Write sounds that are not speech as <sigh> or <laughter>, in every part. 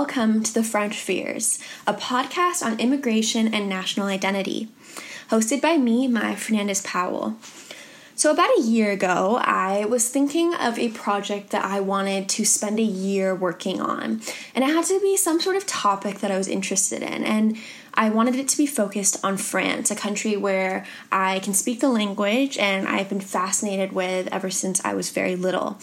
welcome to The French Fears, a podcast on immigration and national identity, hosted by me, Maya Fernandez Powell. So, about a year ago, I was thinking of a project that I wanted to spend a year working on. And it had to be some sort of topic that I was interested in. And I wanted it to be focused on France, a country where I can speak the language and I've been fascinated with ever since I was very little.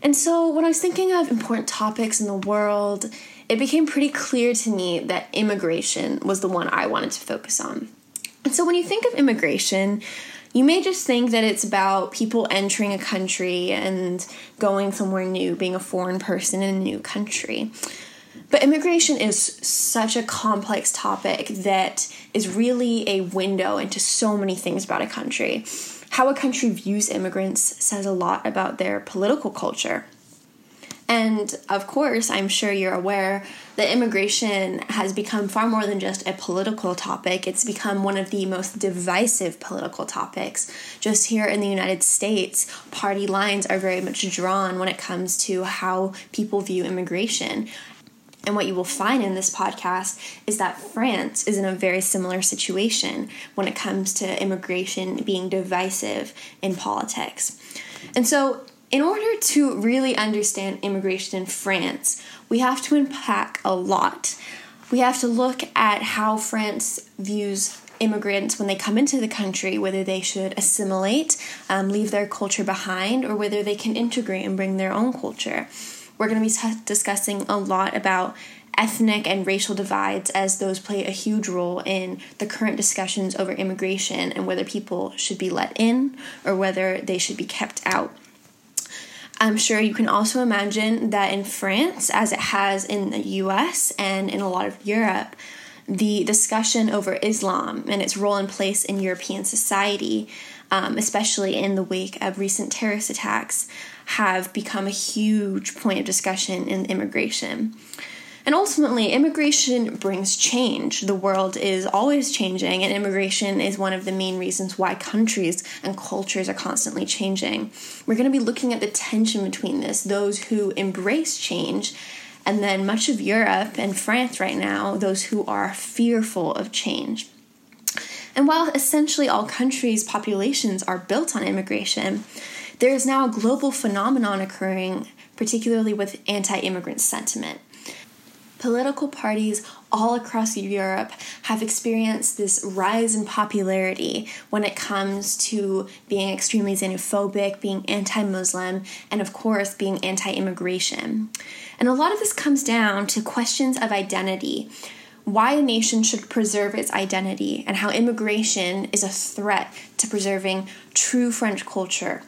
And so, when I was thinking of important topics in the world, it became pretty clear to me that immigration was the one I wanted to focus on. And so, when you think of immigration, you may just think that it's about people entering a country and going somewhere new, being a foreign person in a new country. But immigration is such a complex topic that is really a window into so many things about a country. How a country views immigrants says a lot about their political culture. And of course, I'm sure you're aware that immigration has become far more than just a political topic. It's become one of the most divisive political topics. Just here in the United States, party lines are very much drawn when it comes to how people view immigration. And what you will find in this podcast is that France is in a very similar situation when it comes to immigration being divisive in politics. And so, in order to really understand immigration in France, we have to unpack a lot. We have to look at how France views immigrants when they come into the country, whether they should assimilate, um, leave their culture behind, or whether they can integrate and bring their own culture. We're going to be t- discussing a lot about ethnic and racial divides as those play a huge role in the current discussions over immigration and whether people should be let in or whether they should be kept out. I'm sure you can also imagine that in France, as it has in the US and in a lot of Europe, the discussion over Islam and its role and place in European society, um, especially in the wake of recent terrorist attacks, have become a huge point of discussion in immigration. And ultimately, immigration brings change. The world is always changing, and immigration is one of the main reasons why countries and cultures are constantly changing. We're going to be looking at the tension between this those who embrace change, and then much of Europe and France right now, those who are fearful of change. And while essentially all countries' populations are built on immigration, there is now a global phenomenon occurring, particularly with anti immigrant sentiment. Political parties all across Europe have experienced this rise in popularity when it comes to being extremely xenophobic, being anti Muslim, and of course, being anti immigration. And a lot of this comes down to questions of identity why a nation should preserve its identity, and how immigration is a threat to preserving true French culture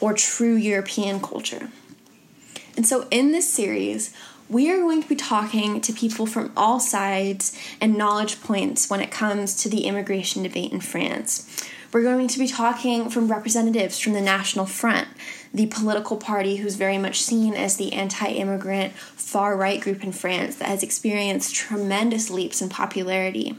or true European culture. And so, in this series, we are going to be talking to people from all sides and knowledge points when it comes to the immigration debate in France. We're going to be talking from representatives from the National Front, the political party who's very much seen as the anti immigrant far right group in France that has experienced tremendous leaps in popularity.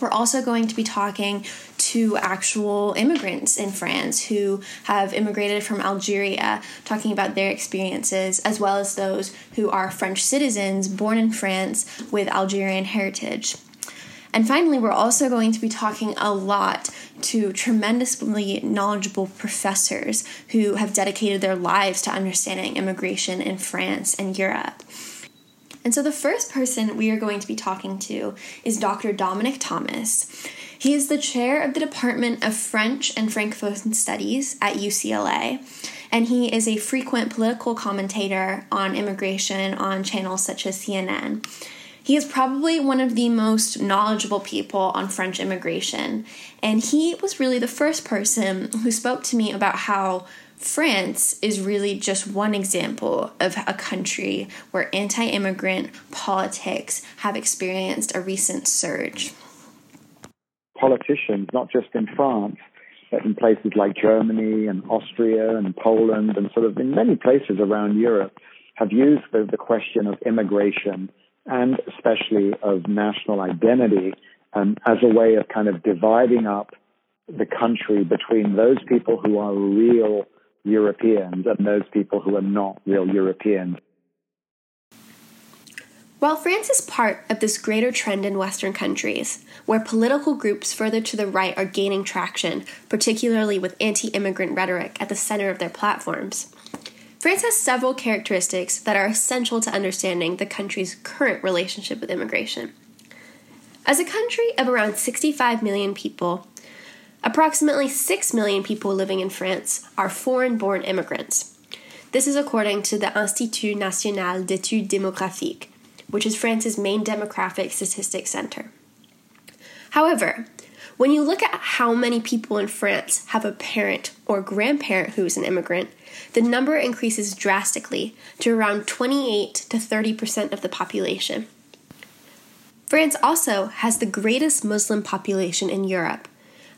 We're also going to be talking to actual immigrants in France who have immigrated from Algeria, talking about their experiences, as well as those who are French citizens born in France with Algerian heritage. And finally, we're also going to be talking a lot to tremendously knowledgeable professors who have dedicated their lives to understanding immigration in France and Europe. And so the first person we are going to be talking to is Dr. Dominic Thomas. He is the chair of the Department of French and Francophone Studies at UCLA, and he is a frequent political commentator on immigration on channels such as CNN. He is probably one of the most knowledgeable people on French immigration, and he was really the first person who spoke to me about how France is really just one example of a country where anti immigrant politics have experienced a recent surge. Politicians, not just in France, but in places like Germany and Austria and Poland and sort of in many places around Europe, have used the, the question of immigration and especially of national identity um, as a way of kind of dividing up the country between those people who are real Europeans and those people who are not real Europeans. While France is part of this greater trend in Western countries, where political groups further to the right are gaining traction, particularly with anti immigrant rhetoric at the center of their platforms, France has several characteristics that are essential to understanding the country's current relationship with immigration. As a country of around 65 million people, approximately 6 million people living in France are foreign born immigrants. This is according to the Institut National d'Etudes Démographiques which is France's main demographic statistics center. However, when you look at how many people in France have a parent or grandparent who is an immigrant, the number increases drastically to around 28 to 30% of the population. France also has the greatest Muslim population in Europe.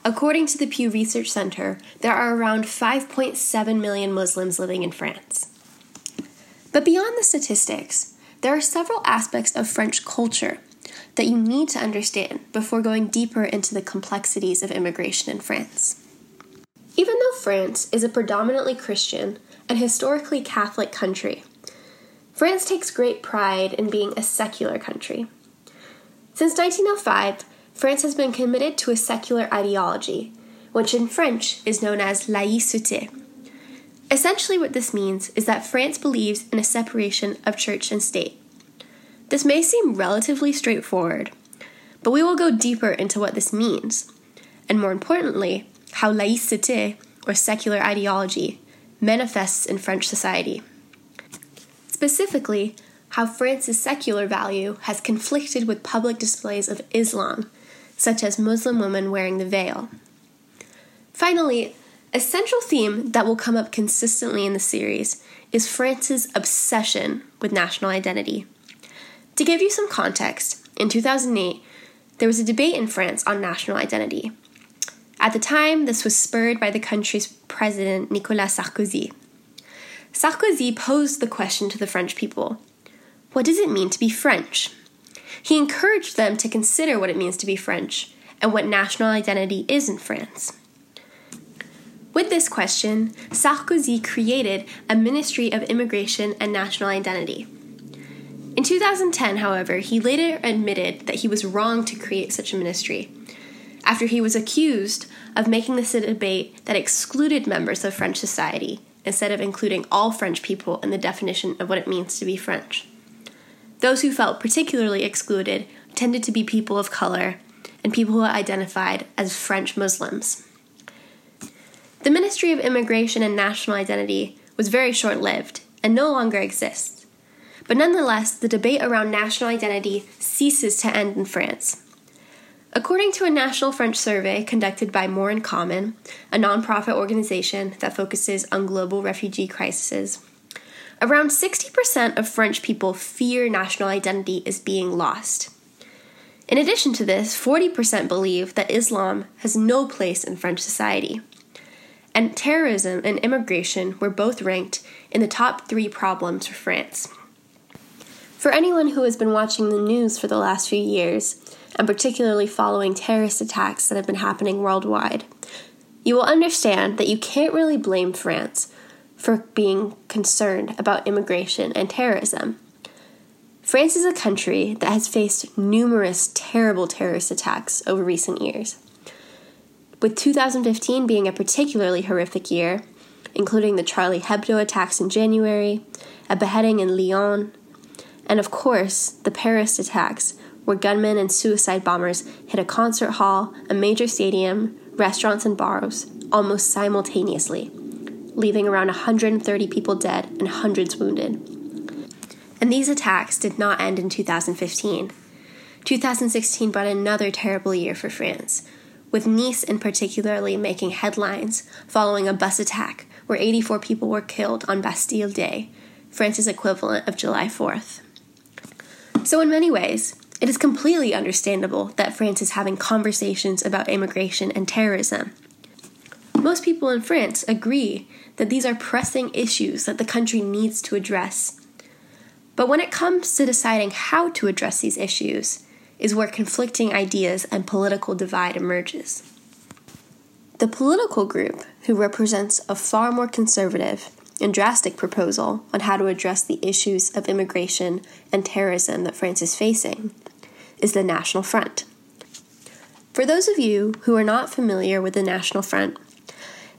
According to the Pew Research Center, there are around 5.7 million Muslims living in France. But beyond the statistics, there are several aspects of French culture that you need to understand before going deeper into the complexities of immigration in France. Even though France is a predominantly Christian and historically Catholic country, France takes great pride in being a secular country. Since 1905, France has been committed to a secular ideology, which in French is known as laïcité. Essentially, what this means is that France believes in a separation of church and state. This may seem relatively straightforward, but we will go deeper into what this means, and more importantly, how laïcité, or secular ideology, manifests in French society. Specifically, how France's secular value has conflicted with public displays of Islam, such as Muslim women wearing the veil. Finally, a central theme that will come up consistently in the series is France's obsession with national identity. To give you some context, in 2008, there was a debate in France on national identity. At the time, this was spurred by the country's president, Nicolas Sarkozy. Sarkozy posed the question to the French people What does it mean to be French? He encouraged them to consider what it means to be French and what national identity is in France. With this question, Sarkozy created a Ministry of Immigration and National Identity. In 2010, however, he later admitted that he was wrong to create such a ministry, after he was accused of making this a debate that excluded members of French society instead of including all French people in the definition of what it means to be French. Those who felt particularly excluded tended to be people of color and people who identified as French Muslims. The Ministry of Immigration and National Identity was very short lived and no longer exists. But nonetheless, the debate around national identity ceases to end in France. According to a national French survey conducted by More in Common, a nonprofit organization that focuses on global refugee crises, around 60% of French people fear national identity is being lost. In addition to this, 40% believe that Islam has no place in French society and terrorism and immigration were both ranked in the top three problems for France. For anyone who has been watching the news for the last few years, and particularly following terrorist attacks that have been happening worldwide, you will understand that you can't really blame France for being concerned about immigration and terrorism. France is a country that has faced numerous terrible terrorist attacks over recent years with 2015 being a particularly horrific year, including the Charlie Hebdo attacks in January, a beheading in Lyon, and of course, the Paris attacks, where gunmen and suicide bombers hit a concert hall, a major stadium, restaurants, and bars almost simultaneously, leaving around 130 people dead and hundreds wounded. And these attacks did not end in 2015. 2016 brought another terrible year for France, with Nice in particularly making headlines following a bus attack where 84 people were killed on Bastille Day, France's equivalent of July 4th. So, in many ways, it is completely understandable that France is having conversations about immigration and terrorism. Most people in France agree that these are pressing issues that the country needs to address. But when it comes to deciding how to address these issues, is where conflicting ideas and political divide emerges. The political group, who represents a far more conservative and drastic proposal on how to address the issues of immigration and terrorism that France is facing is the National Front. For those of you who are not familiar with the National Front,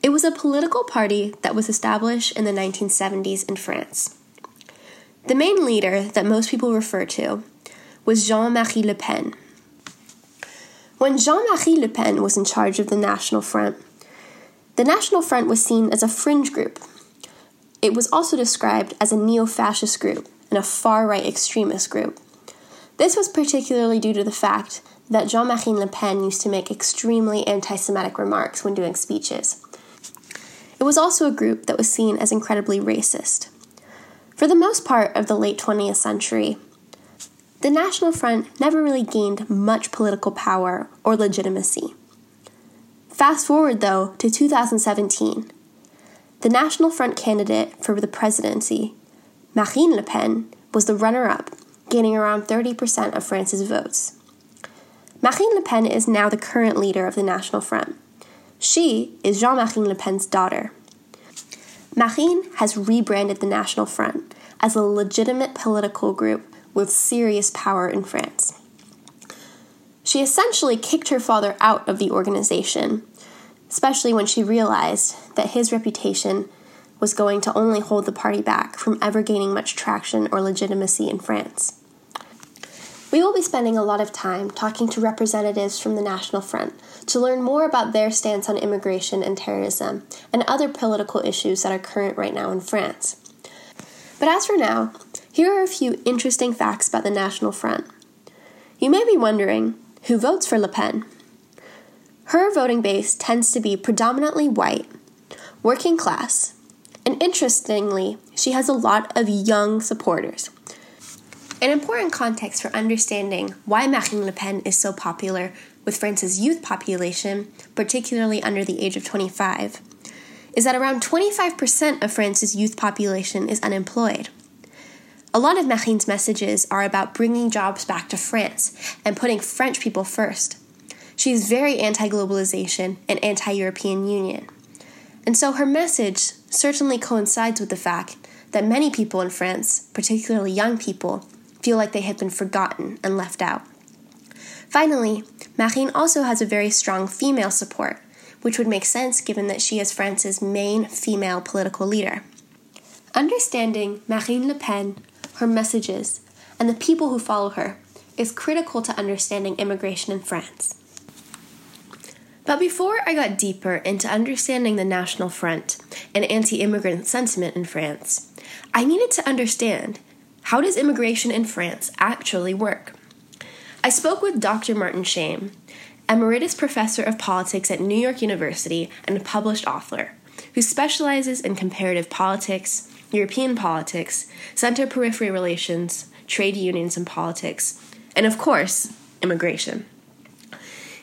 it was a political party that was established in the 1970s in France. The main leader that most people refer to was Jean Marie Le Pen. When Jean Marie Le Pen was in charge of the National Front, the National Front was seen as a fringe group. It was also described as a neo fascist group and a far right extremist group. This was particularly due to the fact that Jean Marie Le Pen used to make extremely anti Semitic remarks when doing speeches. It was also a group that was seen as incredibly racist. For the most part of the late 20th century, the National Front never really gained much political power or legitimacy. Fast forward, though, to 2017. The National Front candidate for the presidency, Marine Le Pen, was the runner up, gaining around 30% of France's votes. Marine Le Pen is now the current leader of the National Front. She is Jean Marie Le Pen's daughter. Marine has rebranded the National Front as a legitimate political group with serious power in France. She essentially kicked her father out of the organization, especially when she realized that his reputation was going to only hold the party back from ever gaining much traction or legitimacy in France. We will be spending a lot of time talking to representatives from the National Front to learn more about their stance on immigration and terrorism and other political issues that are current right now in France. But as for now, here are a few interesting facts about the National Front. You may be wondering who votes for Le Pen? Her voting base tends to be predominantly white, working class, and interestingly, she has a lot of young supporters an important context for understanding why Marine Le Pen is so popular with France's youth population, particularly under the age of 25, is that around 25% of France's youth population is unemployed. A lot of Marine's messages are about bringing jobs back to France and putting French people first. She is very anti globalization and anti European Union. And so her message certainly coincides with the fact that many people in France, particularly young people, feel like they had been forgotten and left out. Finally, Marine also has a very strong female support, which would make sense given that she is France's main female political leader. Understanding Marine Le Pen, her messages, and the people who follow her is critical to understanding immigration in France. But before I got deeper into understanding the National Front and anti immigrant sentiment in France, I needed to understand how does immigration in France actually work? I spoke with Dr. Martin Schain, emeritus professor of politics at New York University and a published author, who specializes in comparative politics, European politics, center periphery relations, trade unions and politics, and of course, immigration.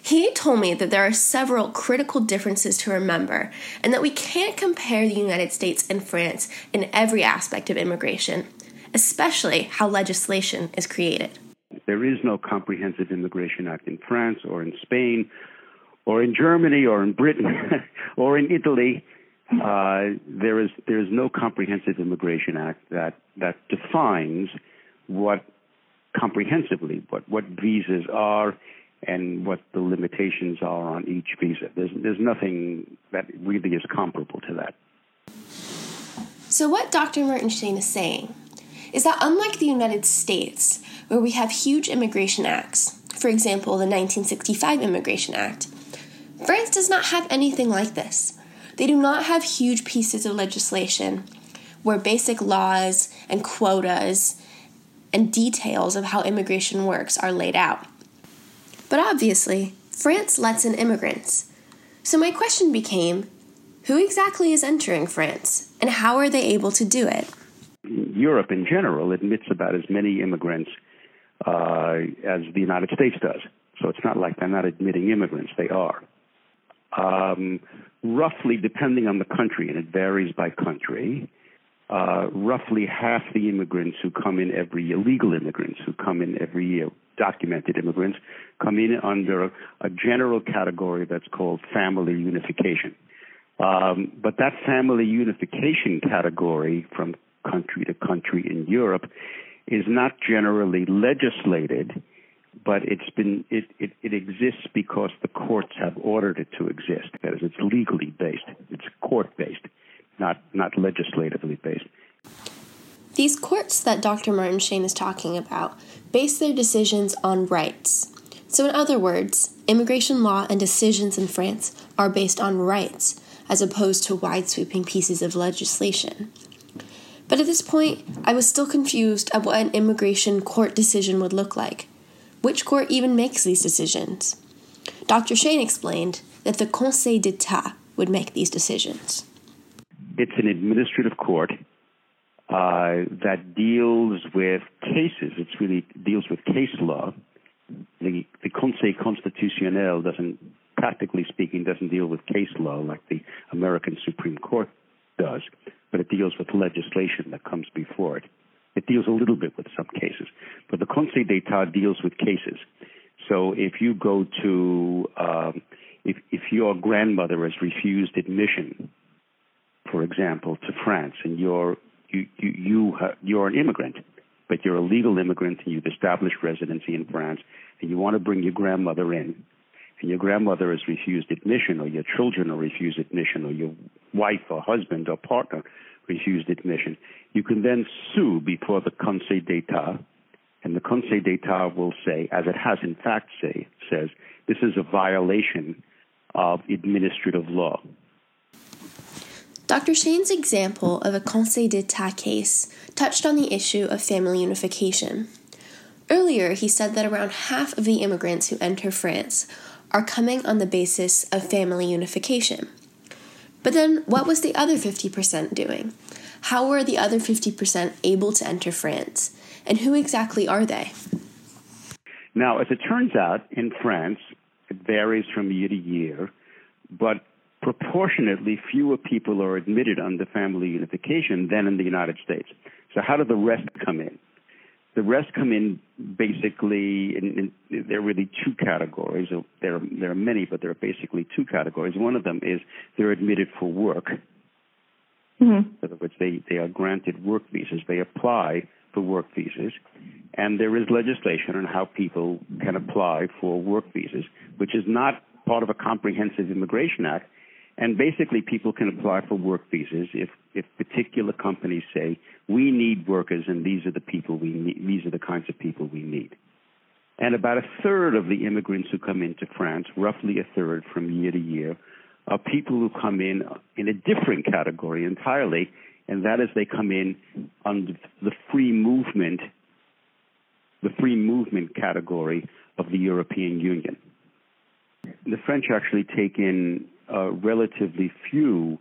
He told me that there are several critical differences to remember, and that we can't compare the United States and France in every aspect of immigration, especially how legislation is created. There is no comprehensive immigration act in France or in Spain or in Germany or in Britain <laughs> or in Italy. Uh, there is there is no comprehensive immigration act that that defines what comprehensively what what visas are and what the limitations are on each visa. There's there's nothing that really is comparable to that. So what Dr. Martin Schain is saying is that unlike the United States, where we have huge immigration acts, for example, the 1965 Immigration Act, France does not have anything like this. They do not have huge pieces of legislation where basic laws and quotas and details of how immigration works are laid out. But obviously, France lets in immigrants. So my question became who exactly is entering France, and how are they able to do it? Europe in general admits about as many immigrants uh, as the United States does. So it's not like they're not admitting immigrants, they are. Um, roughly, depending on the country, and it varies by country, uh, roughly half the immigrants who come in every year, legal immigrants who come in every year, documented immigrants, come in under a, a general category that's called family unification. Um, but that family unification category from country to country in Europe is not generally legislated, but it's been it, it, it exists because the courts have ordered it to exist. That is, it's legally based. It's court based, not not legislatively based. These courts that Dr. Martin Schain is talking about base their decisions on rights. So, in other words, immigration law and decisions in France are based on rights as opposed to wide sweeping pieces of legislation. But at this point, I was still confused at what an immigration court decision would look like. Which court even makes these decisions? Dr. Schain explained that the Conseil d'Etat would make these decisions. It's an administrative court uh, that deals with cases. It really deals with case law. The, the Conseil Constitutionnel doesn't, practically speaking, doesn't deal with case law like the American Supreme Court does, but it deals with legislation that comes before it. It deals a little bit with some cases, but the Conseil d'Etat deals with cases. So if you go to, um, if, if your grandmother has refused admission, for example, to France, and you're you you, you you're an immigrant, but you're a legal immigrant and you've established residency in France, and you want to bring your grandmother in, and your grandmother has refused admission, or your children are refused admission, or your wife or husband or partner refused admission, you can then sue before the Conseil d'Etat, and the Conseil d'Etat will say, as it has in fact say, says, this is a violation of administrative law. Dr. Schain's example of a Conseil d'Etat case touched on the issue of family unification. Earlier, he said that around half of the immigrants who enter France are coming on the basis of family unification. But then, what was the other 50% doing? How were the other 50% able to enter France? And who exactly are they? Now, as it turns out, in France, it varies from year to year, but proportionately fewer people are admitted under family unification than in the United States. So how do the rest come in? The rest come in basically, in, in, there are really two categories. There, there are many, but there are basically two categories. One of them is they're admitted for work. Mm-hmm. In other words, they, they are granted work visas. They apply for work visas. And there is legislation on how people can apply for work visas, which is not part of a comprehensive immigration act. And basically, people can apply for work visas if, if particular companies say, we need workers and these are the people we need, these are the kinds of people we need. And about a third of the immigrants who come into France, roughly a third from year to year, are people who come in in a different category entirely, and that is they come in under the free movement, the free movement category of the European Union. The French actually take in uh, relatively few,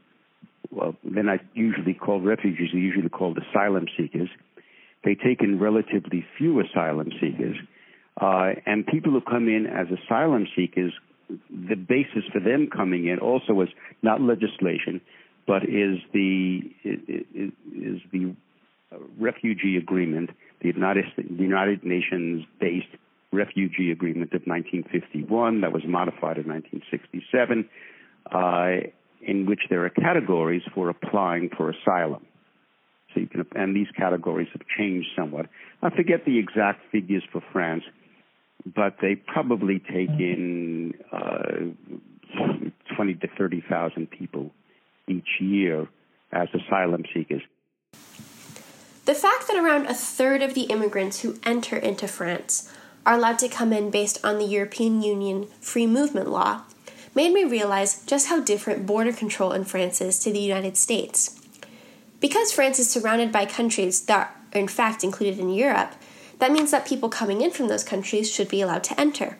well, they're not usually called refugees, they're usually called asylum seekers. They take in relatively few asylum seekers. Uh, and people who come in as asylum seekers, the basis for them coming in also is not legislation, but is the is, the refugee agreement, the United, Nations based refugee agreement of 1951 that was modified in 1967 uh, in which there are categories for applying for asylum. So you can, and these categories have changed somewhat. I forget the exact figures for France, but they probably take in uh, 20 to 30,000 people each year as asylum seekers. The fact that around a third of the immigrants who enter into France are allowed to come in based on the European Union free movement law made me realize just how different border control in France is to the United States. Because France is surrounded by countries that are in fact included in Europe, that means that people coming in from those countries should be allowed to enter.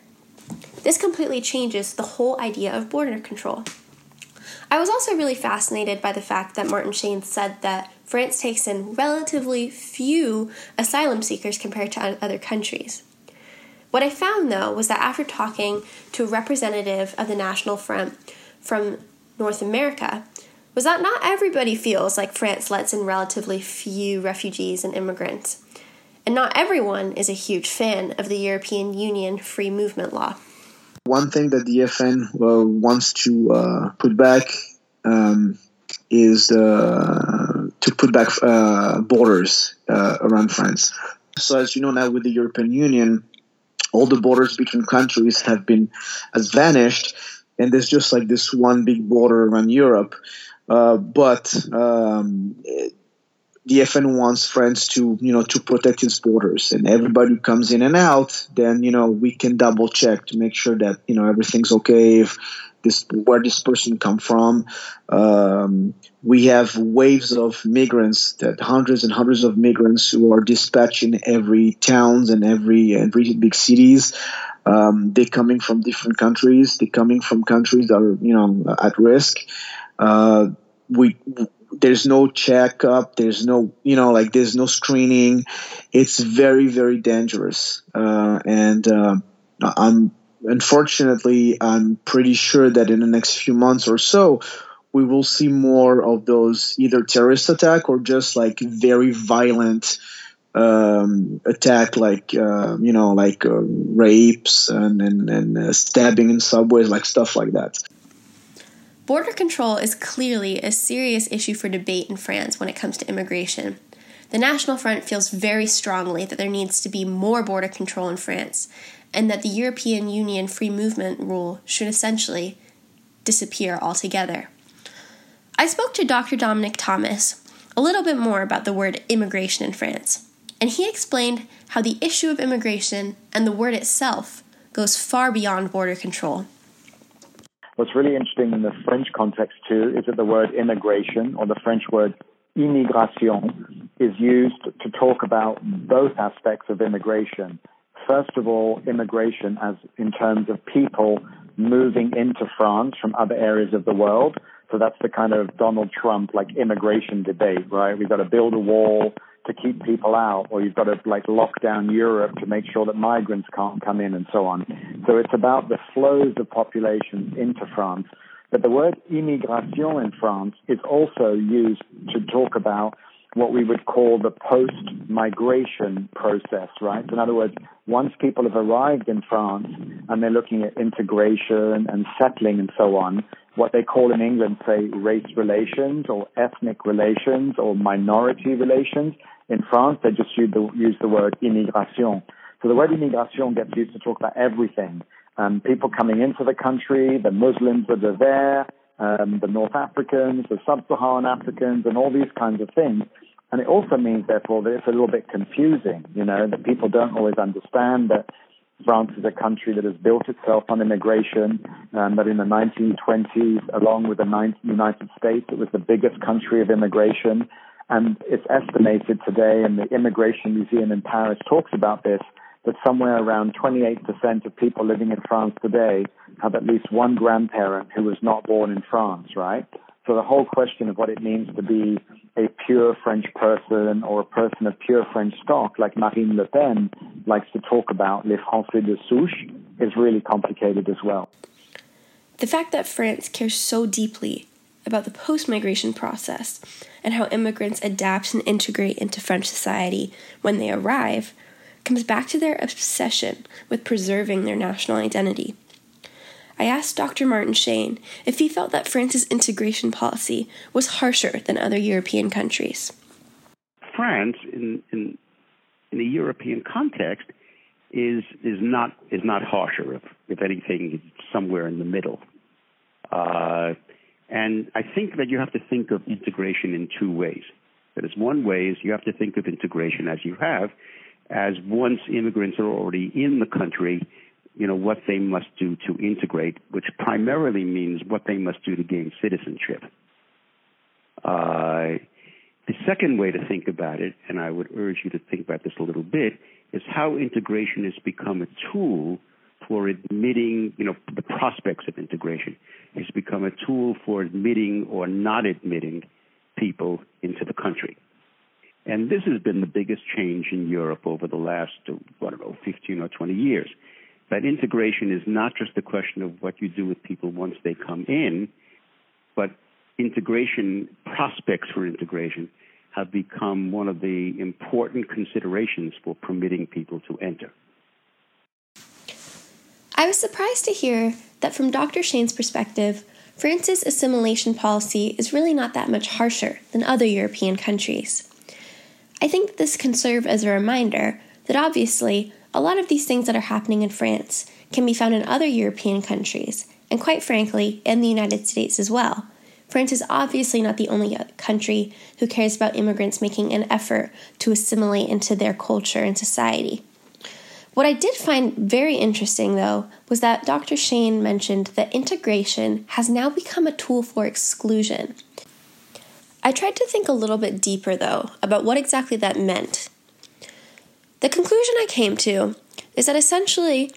This completely changes the whole idea of border control. I was also really fascinated by the fact that Martin Schain said that France takes in relatively few asylum seekers compared to other countries. What I found though was that after talking to a representative of the National Front from North America, was that not everybody feels like France lets in relatively few refugees and immigrants. And not everyone is a huge fan of the European Union free movement law. One thing that the FN uh, wants to uh, put back um, is uh, to put back uh, borders uh, around France. So, as you know now, with the European Union, all the borders between countries have been has vanished, and there's just like this one big border around Europe. Uh, but um, the FN wants France to, you know, to protect its borders, and everybody who comes in and out, then you know we can double check to make sure that you know everything's okay. If this where this person come from, um, we have waves of migrants, that hundreds and hundreds of migrants who are dispatched in every towns and every every big cities. Um, they're coming from different countries. They're coming from countries that are you know at risk. Uh, we there's no checkup there's no you know like there's no screening it's very very dangerous uh, and uh, i'm unfortunately i'm pretty sure that in the next few months or so we will see more of those either terrorist attack or just like very violent um, attack like uh, you know like uh, rapes and and, and uh, stabbing in subways like stuff like that Border control is clearly a serious issue for debate in France when it comes to immigration. The National Front feels very strongly that there needs to be more border control in France, and that the European Union free movement rule should essentially disappear altogether. I spoke to Dr. Dominic Thomas a little bit more about the word immigration in France, and he explained how the issue of immigration and the word itself goes far beyond border control. What's really interesting in the French context too is that the word immigration or the French word immigration is used to talk about both aspects of immigration. First of all, immigration as in terms of people moving into France from other areas of the world. So that's the kind of Donald Trump like immigration debate, right? We've got to build a wall to keep people out, or you've got to like lock down Europe to make sure that migrants can't come in and so on. So it's about the flows of populations into France. But the word immigration in France is also used to talk about what we would call the post-migration process, right? In other words, once people have arrived in France and they're looking at integration and settling and so on, what they call in England, say, race relations or ethnic relations or minority relations, in France, they just use the, use the word immigration. So the word immigration gets used to talk about everything. Um, people coming into the country, the Muslims that are there, um, the North Africans, the Sub-Saharan Africans, and all these kinds of things. And it also means, therefore, that it's a little bit confusing, you know, that people don't always understand that France is a country that has built itself on immigration, um, that in the 1920s, along with the United States, it was the biggest country of immigration. And it's estimated today, and the Immigration Museum in Paris talks about this, that somewhere around 28% of people living in France today have at least one grandparent who was not born in France, right? So the whole question of what it means to be a pure French person or a person of pure French stock, like Marine Le Pen likes to talk about, les Français de souche, is really complicated as well. The fact that France cares so deeply about the post migration process and how immigrants adapt and integrate into French society when they arrive comes back to their obsession with preserving their national identity. I asked Dr. Martin Schain if he felt that France's integration policy was harsher than other European countries. France, in, in, in a European context, is is not is not harsher. If if anything, it's somewhere in the middle. Uh, and I think that you have to think of integration in two ways. That is, one way is you have to think of integration as you have, as once immigrants are already in the country, you know, what they must do to integrate, which primarily means what they must do to gain citizenship. Uh, the second way to think about it, and I would urge you to think about this a little bit, is how integration has become a tool for admitting, you know, the prospects of integration. has become a tool for admitting or not admitting people into the country. And this has been the biggest change in Europe over the last, I don't know, 15 or 20 years. That integration is not just a question of what you do with people once they come in, but integration, prospects for integration, have become one of the important considerations for permitting people to enter. I was surprised to hear that from Dr. Schain's perspective, France's assimilation policy is really not that much harsher than other European countries. I think this can serve as a reminder that obviously a lot of these things that are happening in France can be found in other European countries, and quite frankly, in the United States as well. France is obviously not the only country who cares about immigrants making an effort to assimilate into their culture and society. What I did find very interesting, though, was that Dr. Schain mentioned that integration has now become a tool for exclusion. I tried to think a little bit deeper, though, about what exactly that meant. The conclusion I came to is that essentially,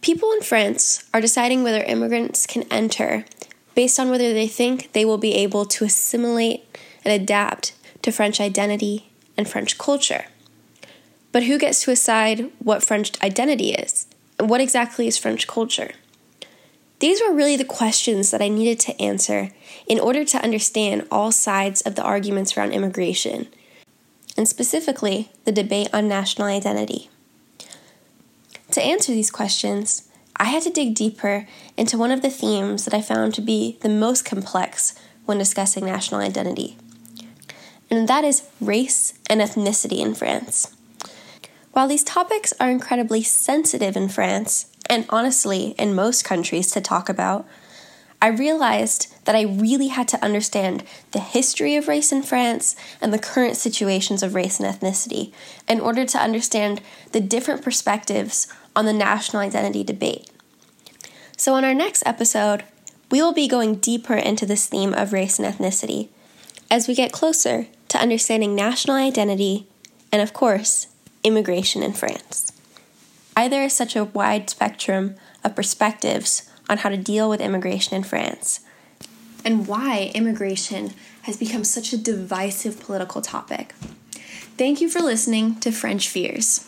people in France are deciding whether immigrants can enter based on whether they think they will be able to assimilate and adapt to French identity and French culture. But who gets to decide what French identity is? And what exactly is French culture? These were really the questions that I needed to answer in order to understand all sides of the arguments around immigration, and specifically the debate on national identity. To answer these questions, I had to dig deeper into one of the themes that I found to be the most complex when discussing national identity, and that is race and ethnicity in France. While these topics are incredibly sensitive in France, and honestly in most countries to talk about, I realized that I really had to understand the history of race in France and the current situations of race and ethnicity in order to understand the different perspectives on the national identity debate. So, in our next episode, we will be going deeper into this theme of race and ethnicity as we get closer to understanding national identity and, of course, immigration in France. Why there is such a wide spectrum of perspectives on how to deal with immigration in France, and why immigration has become such a divisive political topic. Thank you for listening to French Fears.